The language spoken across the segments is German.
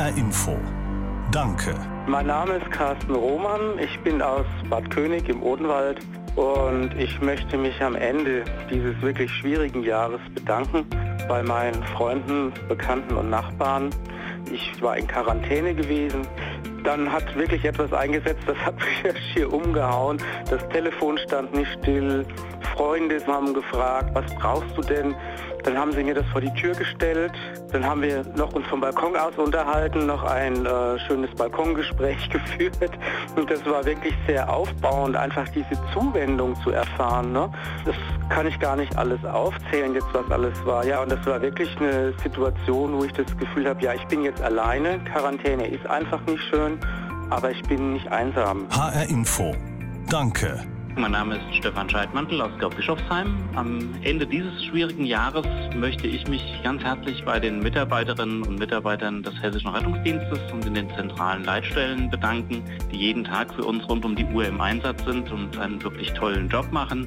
HR Info. Danke. Mein Name ist Carsten Roman. Ich bin aus Bad König im Odenwald und ich möchte mich am Ende dieses wirklich schwierigen Jahres bedanken bei meinen Freunden, Bekannten und Nachbarn. Ich war in Quarantäne gewesen. Dann hat wirklich etwas eingesetzt, das hat mich hier umgehauen. Das Telefon stand nicht still. Freunde haben gefragt, was brauchst du denn? Dann haben sie mir das vor die Tür gestellt. Dann haben wir noch uns vom Balkon aus unterhalten, noch ein äh, schönes Balkongespräch geführt. Und das war wirklich sehr aufbauend, einfach diese Zuwendung zu erfahren. Ne? Das kann ich gar nicht alles aufzählen, jetzt was alles war. Ja, und das war wirklich eine Situation, wo ich das Gefühl habe, ja, ich bin jetzt alleine. Quarantäne ist einfach nicht schön, aber ich bin nicht einsam. HR Info. Danke. Mein Name ist Stefan Scheidmantel aus Gau-Bischofsheim. Am Ende dieses schwierigen Jahres möchte ich mich ganz herzlich bei den Mitarbeiterinnen und Mitarbeitern des Hessischen Rettungsdienstes und in den zentralen Leitstellen bedanken, die jeden Tag für uns rund um die Uhr im Einsatz sind und einen wirklich tollen Job machen.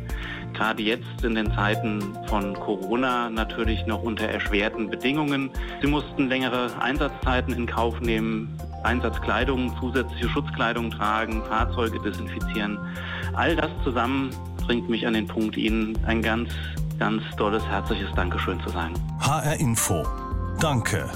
Gerade jetzt in den Zeiten von Corona natürlich noch unter erschwerten Bedingungen. Sie mussten längere Einsatzzeiten in Kauf nehmen, Einsatzkleidung, zusätzliche Schutzkleidung tragen, Fahrzeuge desinfizieren. All das zusammen bringt mich an den Punkt, Ihnen ein ganz, ganz tolles, herzliches Dankeschön zu sagen. HR Info. Danke.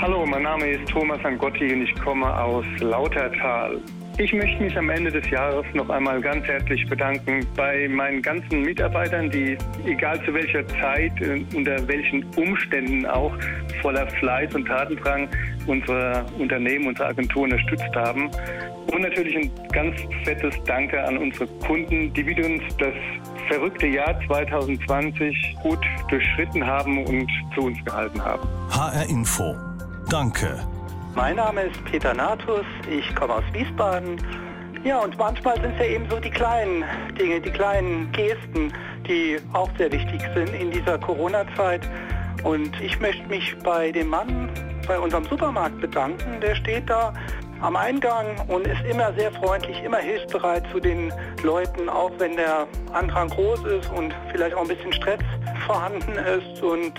Hallo, mein Name ist Thomas Angotti und ich komme aus Lautertal. Ich möchte mich am Ende des Jahres noch einmal ganz herzlich bedanken bei meinen ganzen Mitarbeitern, die egal zu welcher Zeit, unter welchen Umständen auch voller Fleiß und Tatendrang unsere Unternehmen, unsere Agentur unterstützt haben. Und natürlich ein ganz fettes Danke an unsere Kunden, die mit uns das verrückte Jahr 2020 gut durchschritten haben und zu uns gehalten haben. HR Info. Danke. Mein Name ist Peter Natus, ich komme aus Wiesbaden. Ja, und manchmal sind es ja eben so die kleinen Dinge, die kleinen Gesten, die auch sehr wichtig sind in dieser Corona-Zeit. Und ich möchte mich bei dem Mann bei unserem Supermarkt bedanken. Der steht da am Eingang und ist immer sehr freundlich, immer hilfsbereit zu den Leuten, auch wenn der Andrang groß ist und vielleicht auch ein bisschen Stress vorhanden ist. Und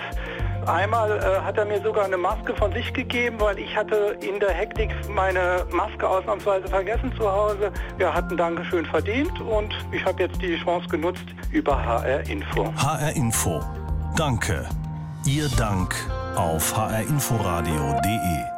Einmal äh, hat er mir sogar eine Maske von sich gegeben, weil ich hatte in der Hektik meine Maske ausnahmsweise vergessen zu Hause. Wir hatten Dankeschön verdient und ich habe jetzt die Chance genutzt über HR Info. HR Info. Danke. Ihr Dank auf hrinforadio.de.